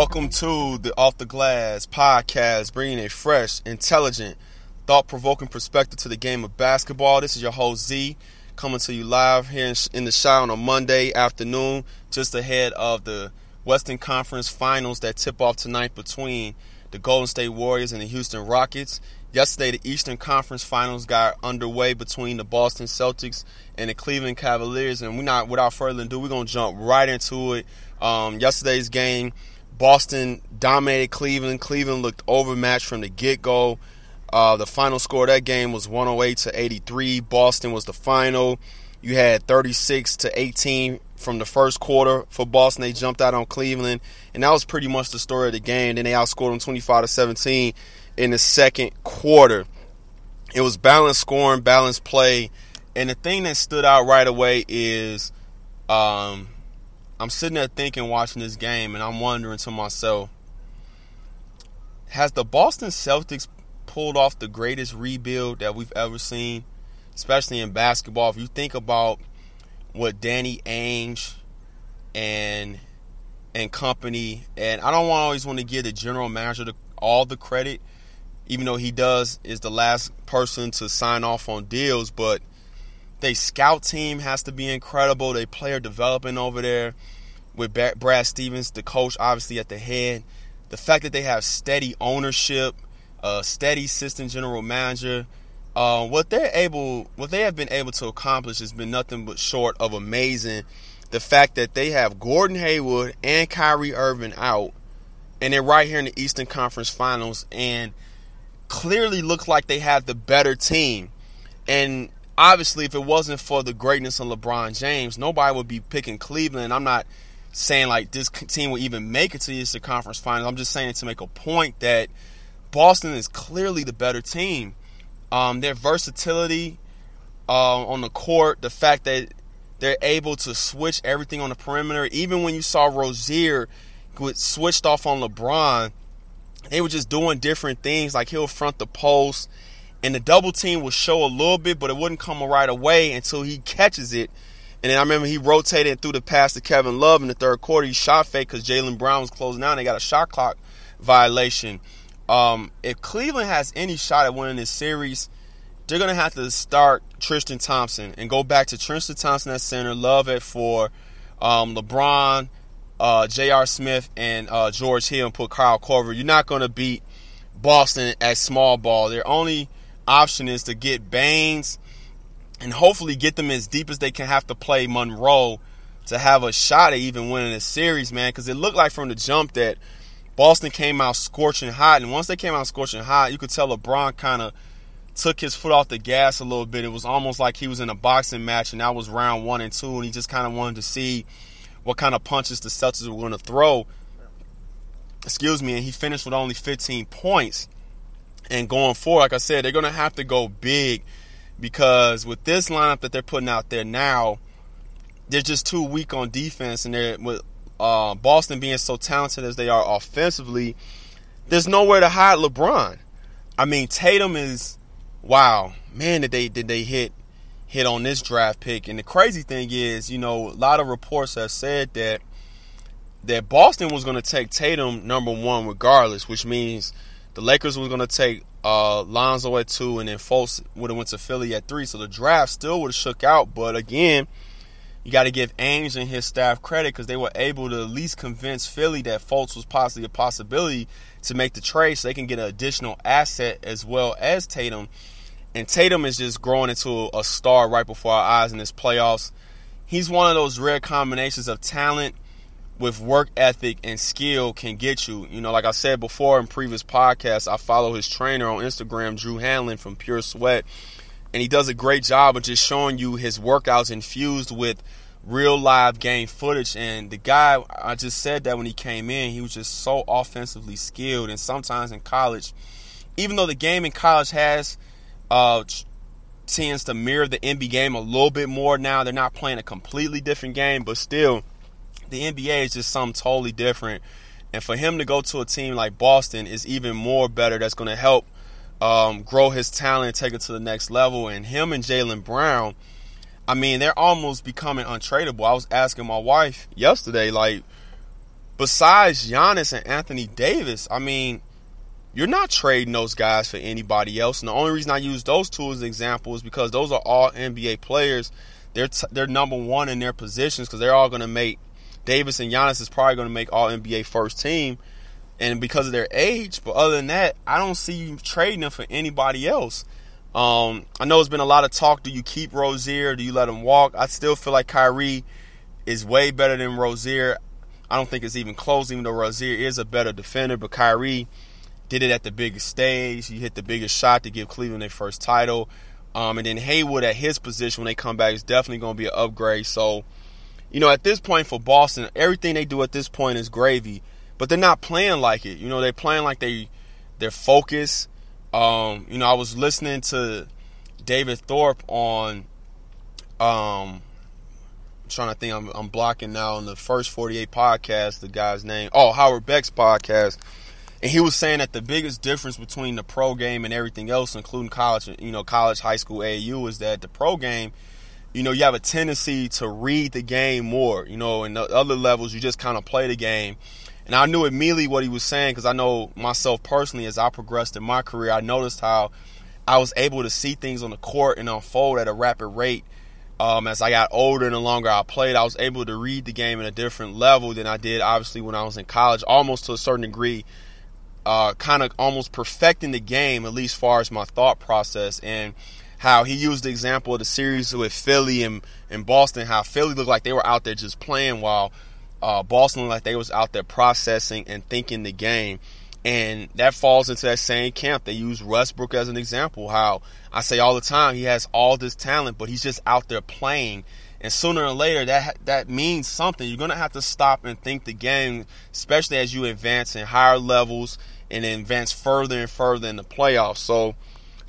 Welcome to the Off the Glass podcast, bringing a fresh, intelligent, thought provoking perspective to the game of basketball. This is your host Z, coming to you live here in the show on a Monday afternoon, just ahead of the Western Conference Finals that tip off tonight between the Golden State Warriors and the Houston Rockets. Yesterday, the Eastern Conference Finals got underway between the Boston Celtics and the Cleveland Cavaliers, and we're not, without further ado, we're gonna jump right into it. Um, yesterday's game, Boston dominated Cleveland. Cleveland looked overmatched from the get go. Uh, the final score of that game was 108 to 83. Boston was the final. You had 36 to 18 from the first quarter for Boston. They jumped out on Cleveland, and that was pretty much the story of the game. Then they outscored them 25 to 17 in the second quarter. It was balanced scoring, balanced play, and the thing that stood out right away is um, I'm sitting there thinking, watching this game, and I'm wondering to myself, has the Boston Celtics pulled off the greatest rebuild that we've ever seen, especially in basketball? If you think about what Danny Ainge and and company, and I don't always want to give the general manager the, all the credit, even though he does is the last person to sign off on deals, but they scout team has to be incredible. They player developing over there with Brad Stevens, the coach, obviously at the head. The fact that they have steady ownership, a steady assistant general manager, uh, what they're able, what they have been able to accomplish has been nothing but short of amazing. The fact that they have Gordon Hayward and Kyrie Irving out, and they're right here in the Eastern Conference Finals, and clearly look like they have the better team. And obviously, if it wasn't for the greatness of LeBron James, nobody would be picking Cleveland. I'm not saying like this team will even make it to the Conference Finals. I'm just saying to make a point that Boston is clearly the better team. Um, their versatility uh, on the court, the fact that they're able to switch everything on the perimeter, even when you saw Rozier switched off on LeBron, they were just doing different things. Like he'll front the post, and the double team will show a little bit, but it wouldn't come right away until he catches it. And then I remember he rotated through the pass to Kevin Love in the third quarter. He shot fake because Jaylen Brown was closing down. They got a shot clock violation. Um, if Cleveland has any shot at winning this series, they're going to have to start Tristan Thompson and go back to Tristan Thompson at center, Love at four, um, LeBron, uh, J.R. Smith, and uh, George Hill and put Kyle Korver. You're not going to beat Boston at small ball. They're only option is to get Baynes and hopefully get them as deep as they can have to play Monroe to have a shot at even winning a series, man. Because it looked like from the jump that – Boston came out scorching hot, and once they came out scorching hot, you could tell LeBron kind of took his foot off the gas a little bit. It was almost like he was in a boxing match, and that was round one and two, and he just kind of wanted to see what kind of punches the Celtics were going to throw. Excuse me, and he finished with only 15 points. And going forward, like I said, they're going to have to go big because with this lineup that they're putting out there now, they're just too weak on defense, and they're with uh, Boston being so talented as they are offensively, there's nowhere to hide LeBron. I mean, Tatum is wow, man. Did they did they hit hit on this draft pick? And the crazy thing is, you know, a lot of reports have said that that Boston was going to take Tatum number one regardless, which means the Lakers was going to take uh, Lonzo at two, and then Fultz would have went to Philly at three. So the draft still would have shook out. But again, you got to give Ainge and his staff credit because they were able to at least convince Philly that Fultz was possibly a possibility to make the trade so they can get an additional asset as well as Tatum. And Tatum is just growing into a star right before our eyes in this playoffs. He's one of those rare combinations of talent with work ethic and skill can get you. You know, like I said before in previous podcasts, I follow his trainer on Instagram, Drew Hanlen from Pure Sweat, and he does a great job of just showing you his workouts infused with real live game footage. And the guy, I just said that when he came in, he was just so offensively skilled. And sometimes in college, even though the game in college has uh, tends to mirror the NBA game a little bit more now, they're not playing a completely different game, but still the NBA is just something totally different. And for him to go to a team like Boston is even more better. That's going to help um, grow his talent, take it to the next level. And him and Jaylen Brown, I mean, they're almost becoming untradeable. I was asking my wife yesterday, like, besides Giannis and Anthony Davis, I mean, you're not trading those guys for anybody else. And the only reason I use those two as examples because those are all NBA players. They're t- they're number one in their positions because they're all going to make Davis and Giannis is probably going to make All NBA first team, and because of their age. But other than that, I don't see you trading them for anybody else. Um, I know it's been a lot of talk. Do you keep Rozier? Do you let him walk? I still feel like Kyrie is way better than Rozier. I don't think it's even close, even though Rozier is a better defender. But Kyrie did it at the biggest stage. He hit the biggest shot to give Cleveland their first title. Um, and then Hayward at his position when they come back is definitely going to be an upgrade. So you know, at this point for Boston, everything they do at this point is gravy. But they're not playing like it. You know, they're playing like they they're focused. Um, you know, I was listening to David Thorpe on um I'm trying to think I'm, I'm blocking now on the first 48 podcast, the guy's name. Oh, Howard Beck's podcast. And he was saying that the biggest difference between the pro game and everything else, including college, you know, college, high school, AAU, is that the pro game – you know, you have a tendency to read the game more. You know, in the other levels, you just kind of play the game. And I knew immediately what he was saying because I know myself personally as I progressed in my career, I noticed how I was able to see things on the court and unfold at a rapid rate. Um, as I got older and the longer I played, I was able to read the game at a different level than I did, obviously, when I was in college, almost to a certain degree, uh, kind of almost perfecting the game, at least far as my thought process. And how he used the example of the series with Philly and, and Boston, how Philly looked like they were out there just playing while uh, Boston looked like they was out there processing and thinking the game. And that falls into that same camp. They use Westbrook as an example. How I say all the time, he has all this talent, but he's just out there playing. And sooner or later, that that means something. You're gonna have to stop and think the game, especially as you advance in higher levels and advance further and further in the playoffs. So,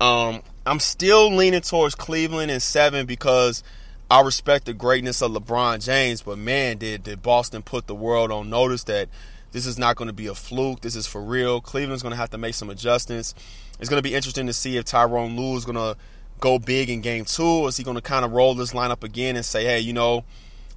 um, I'm still leaning towards Cleveland in seven because I respect the greatness of LeBron James, but man, did did Boston put the world on notice that this is not going to be a fluke. This is for real. Cleveland's going to have to make some adjustments. It's going to be interesting to see if Tyronn Lue is going to go big in game two. Is he going to kind of roll this lineup again and say, hey, you know,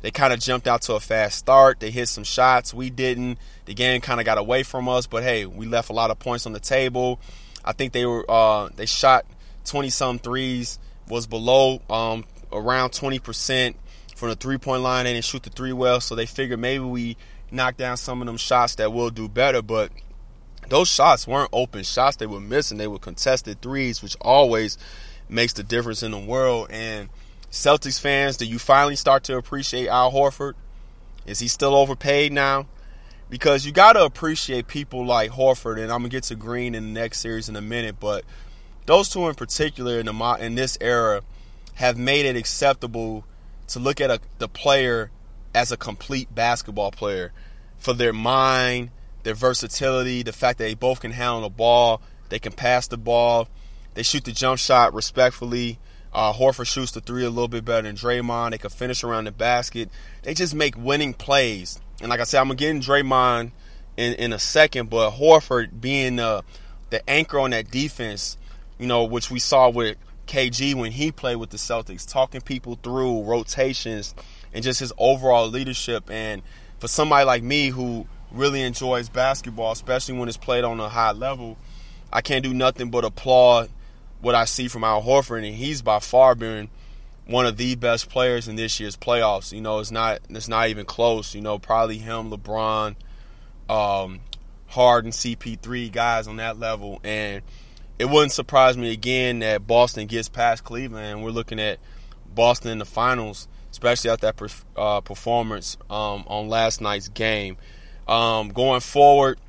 they kind of jumped out to a fast start. They hit some shots. We didn't. The game kind of got away from us, but hey, we left a lot of points on the table. I think they were uh, they shot 20 some threes, was below um, around 20% from the three point line. They didn't shoot the three well, so they figured maybe we knock down some of them shots that will do better. But those shots weren't open shots they were missing. They were contested threes, which always makes the difference in the world. And Celtics fans, do you finally start to appreciate Al Horford? Is he still overpaid now? Because you got to appreciate people like Horford, and I'm to get to Green in the next series in a minute, but those two in particular in the in this era have made it acceptable to look at a, the player as a complete basketball player for their mind, their versatility, the fact that they both can handle the ball, they can pass the ball, they shoot the jump shot respectfully. Uh, Horford shoots the three a little bit better than Draymond. They can finish around the basket. They just make winning plays. And like I said, I'm gonna get in Draymond in, in a second, but Horford being uh, the anchor on that defense you know, which we saw with KG when he played with the Celtics, talking people through rotations and just his overall leadership. And for somebody like me who really enjoys basketball, especially when it's played on a high level, I can't do nothing but applaud what I see from Al Horford, and he's by far been one of the best players in this year's playoffs. You know, it's not it's not even close. You know, probably him, LeBron, um, Harden, CP3 guys on that level, and it wouldn't surprise me again that Boston gets past Cleveland and we're looking at Boston in the finals, especially after that uh, performance um, on last night's game. Um, going forward,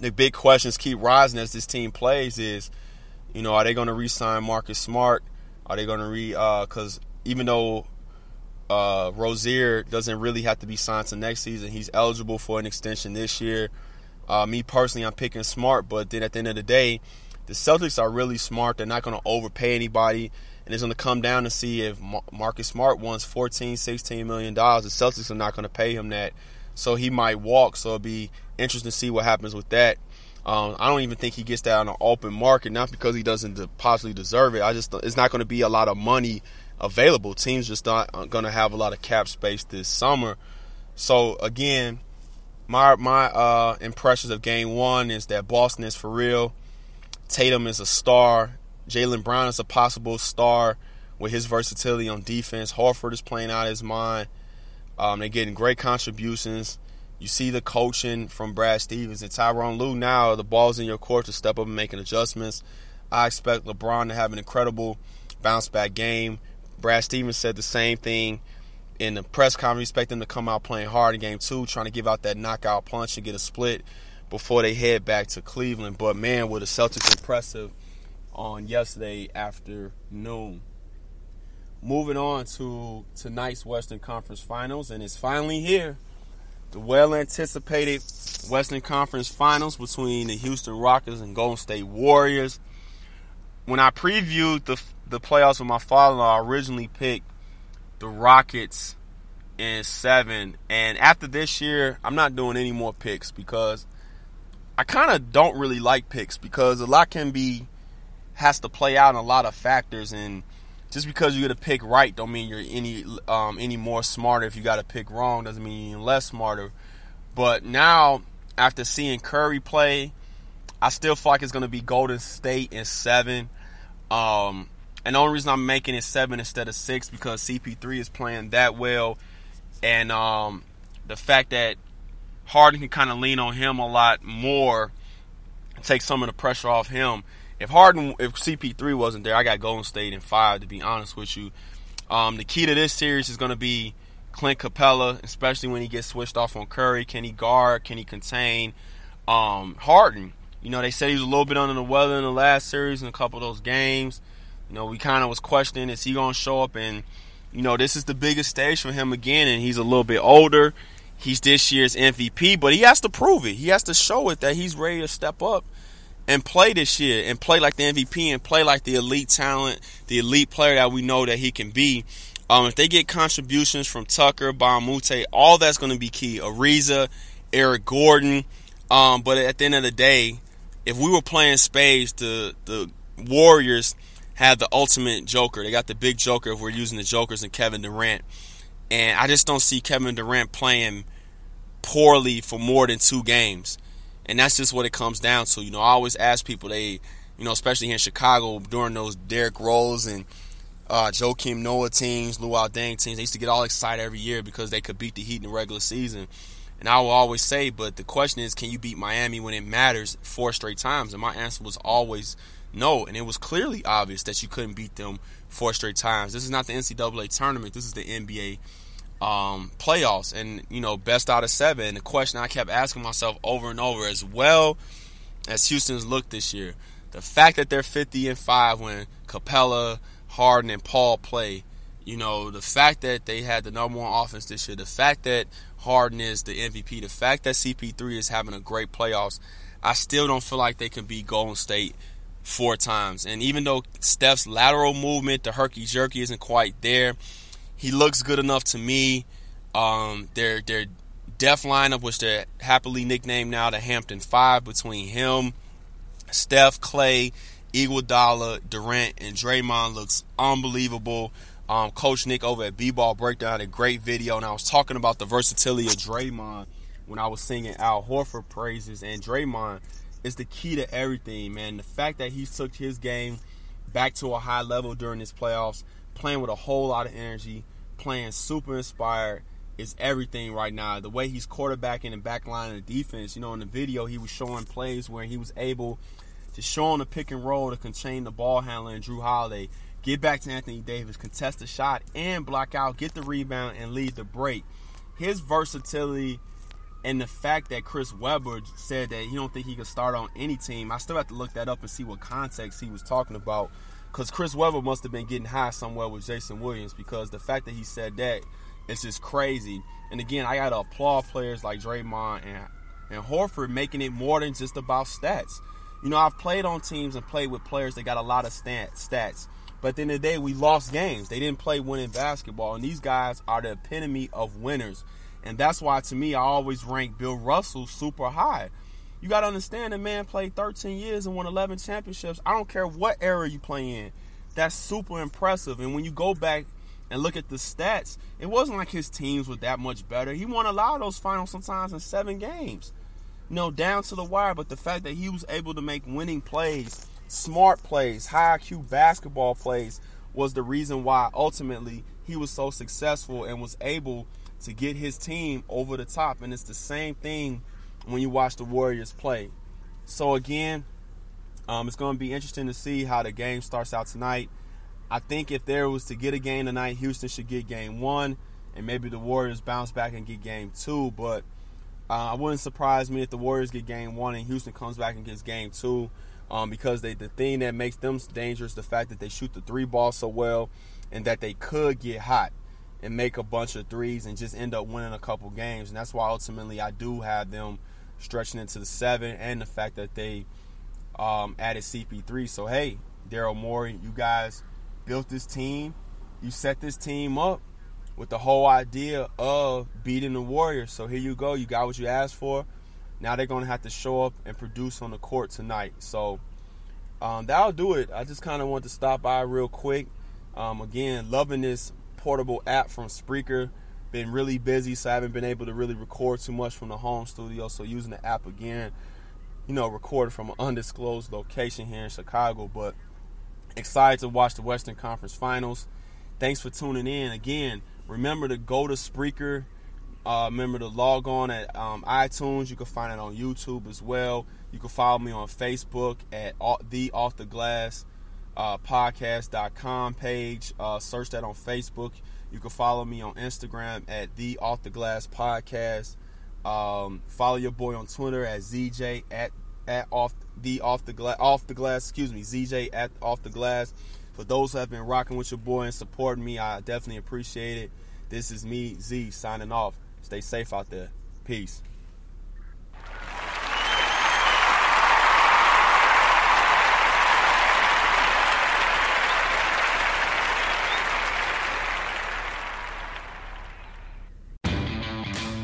the big questions keep rising as this team plays is, you know, are they going to re-sign Marcus Smart? Are they going to re? Because uh, even though uh, Rozier doesn't really have to be signed to next season, he's eligible for an extension this year. Uh, me personally, I'm picking Smart, but then at the end of the day, the Celtics are really smart. They're not going to overpay anybody, and it's going to come down to see if Marcus Smart wants 14, 16 million dollars. The Celtics are not going to pay him that, so he might walk. So it'll be interesting to see what happens with that. Um, I don't even think he gets that on an open market, not because he doesn't possibly deserve it. I just it's not going to be a lot of money available. Teams just not going to have a lot of cap space this summer. So again, my my uh, impressions of Game One is that Boston is for real. Tatum is a star. Jaylen Brown is a possible star with his versatility on defense. Horford is playing out his mind. Um, they're getting great contributions. You see the coaching from Brad Stevens and Tyronn Lue. Now the ball's in your court to step up and making adjustments. I expect LeBron to have an incredible bounce back game. Brad Stevens said the same thing in the press conference. Expect them to come out playing hard in game two, trying to give out that knockout punch and get a split before they head back to Cleveland. But man, were the Celtics impressive on yesterday afternoon. Moving on to tonight's Western Conference Finals, and it's finally here. The well anticipated Western Conference Finals between the Houston Rockets and Golden State Warriors. When I previewed the the playoffs with my father-in-law, I originally picked the Rockets in seven, and after this year, I'm not doing any more picks because I kind of don't really like picks because a lot can be has to play out in a lot of factors and just because you get a pick right don't mean you're any um, any more smarter. If you got a pick wrong doesn't mean you're less smarter. But now after seeing Curry play I still feel like it's going to be Golden State in 7 um, and the only reason I'm making it 7 instead of 6 because CP3 is playing that well. And um, the fact that Harden can kind of lean on him a lot more, take some of the pressure off him. If Harden, if CP3 wasn't there, I got Golden State in five. To be honest with you, um, the key to this series is going to be Clint Capela, especially when he gets switched off on Curry. Can he guard? Can he contain um, Harden? You know, they said he was a little bit under the weather in the last series in a couple of those games. You know, we kind of was questioning is he going to show up and you know this is the biggest stage for him again, and he's a little bit older. He's this year's MVP, but he has to prove it. He has to show it that he's ready to step up and play this year and play like the MVP and play like the elite talent, the elite player that we know that he can be. Um, if they get contributions from Tucker, a all that's going to be key. Ariza, Eric Gordon. Um, but at the end of the day, if we were playing spades, the the Warriors had the ultimate Joker. They got the big Joker if we're using the Jokers and Kevin Durant. And I just don't see Kevin Durant playing poorly for more than two games. And that's just what it comes down to. You know, I always ask people, they, you know, especially here in Chicago during those Derrick Rose and uh, Joakim Noah teams, Luol Deng teams, they used to get all excited every year because they could beat the Heat in the regular season. And I will always say, but the question is, can you beat Miami when it matters four straight times? And my answer was always no. And it was clearly obvious that you couldn't beat them four straight times. This is not the NCAA tournament. This is the NBA um, playoffs, and you know, best out of seven. The question I kept asking myself over and over, as well as Houston's look this year, the fact that they're 50 and five when Capela, Harden, and Paul play. You know, the fact that they had the number one offense this year, the fact that Harden is the MVP, the fact that CP3 is having a great playoffs, I still don't feel like they can beat Golden State four times. And even though Steph's lateral movement, the herky jerky isn't quite there, he looks good enough to me. Um, their their death lineup, which they're happily nicknamed now the Hampton Five, between him, Steph, Clay, Iguodala, Durant, and Draymond looks unbelievable. Um, Coach Nick over at B-Ball Breakdown had a great video, and I was talking about the versatility of Draymond when I was singing Al Horford praises, and Draymond is the key to everything, man. The fact that he took his game back to a high level during his playoffs, playing with a whole lot of energy, playing super inspired is everything right now. The way he's quarterbacking and backlining the defense, you know, in the video he was showing plays where he was able to show on the pick and roll to contain the ball handler and Jrue Holiday, get back to Anthony Davis, contest the shot and block out, get the rebound and lead the break. His versatility and the fact that Chris Webber said that he don't think he could start on any team, I still have to look that up and see what context he was talking about. Because Chris Webber must have been getting high somewhere with Jason Williams because the fact that he said that is just crazy. And again, I got to applaud players like Draymond and, and Horford making it more than just about stats. You know, I've played on teams and played with players that got a lot of stats. But at the end of the day, we lost games. They didn't play winning basketball. And these guys are the epitome of winners. And that's why, to me, I always rank Bill Russell super high. You got to understand that man played 13 years and won 11 championships. I don't care what era you play in. That's super impressive. And when you go back and look at the stats, it wasn't like his teams were that much better. He won a lot of those finals sometimes in seven games. You know, down to the wire. But the fact that he was able to make winning plays, smart plays, high IQ basketball plays was the reason why ultimately he was so successful and was able to get his team over the top. And it's the same thing when you watch the Warriors play. So again, um, it's going to be interesting to see how the game starts out tonight. I think if there was to get a game tonight, Houston should get game one, and maybe the Warriors bounce back and get game two. But uh, it wouldn't surprise me if the Warriors get game one and Houston comes back and gets game two, um, because they the thing that makes them dangerous the fact that they shoot the three ball so well, and that they could get hot and make a bunch of threes and just end up winning a couple games. And that's why ultimately I do have them stretching into the seven, and the fact that they um, added CP3. So hey, Daryl Morey, you guys built this team. You set this team up with the whole idea of beating the Warriors. So here you go. You got what you asked for. Now they're to have to show up and produce on the court tonight. So um, that'll do it. I just kind of want to stop by real quick. Um, again, loving this portable app from Spreaker been really busy, so I haven't been able to really record too much from the home studio. So using the app again, you know, recorded from an undisclosed location here in Chicago. But excited to watch the Western Conference Finals. Thanks for tuning in. Again, remember to go to Spreaker. Uh, remember to log on at um, iTunes. You can find it on YouTube as well. You can follow me on Facebook at the Off the Glass uh, podcast.com page. Uh, search that on Facebook. You can follow me on Instagram at the Off the Glass Podcast. Um, follow your boy on Twitter at ZJ at at off the off the glass off the glass. Excuse me, ZJ at off the glass. For those who have been rocking with your boy and supporting me, I definitely appreciate it. This is me, Z, signing off. Stay safe out there. Peace.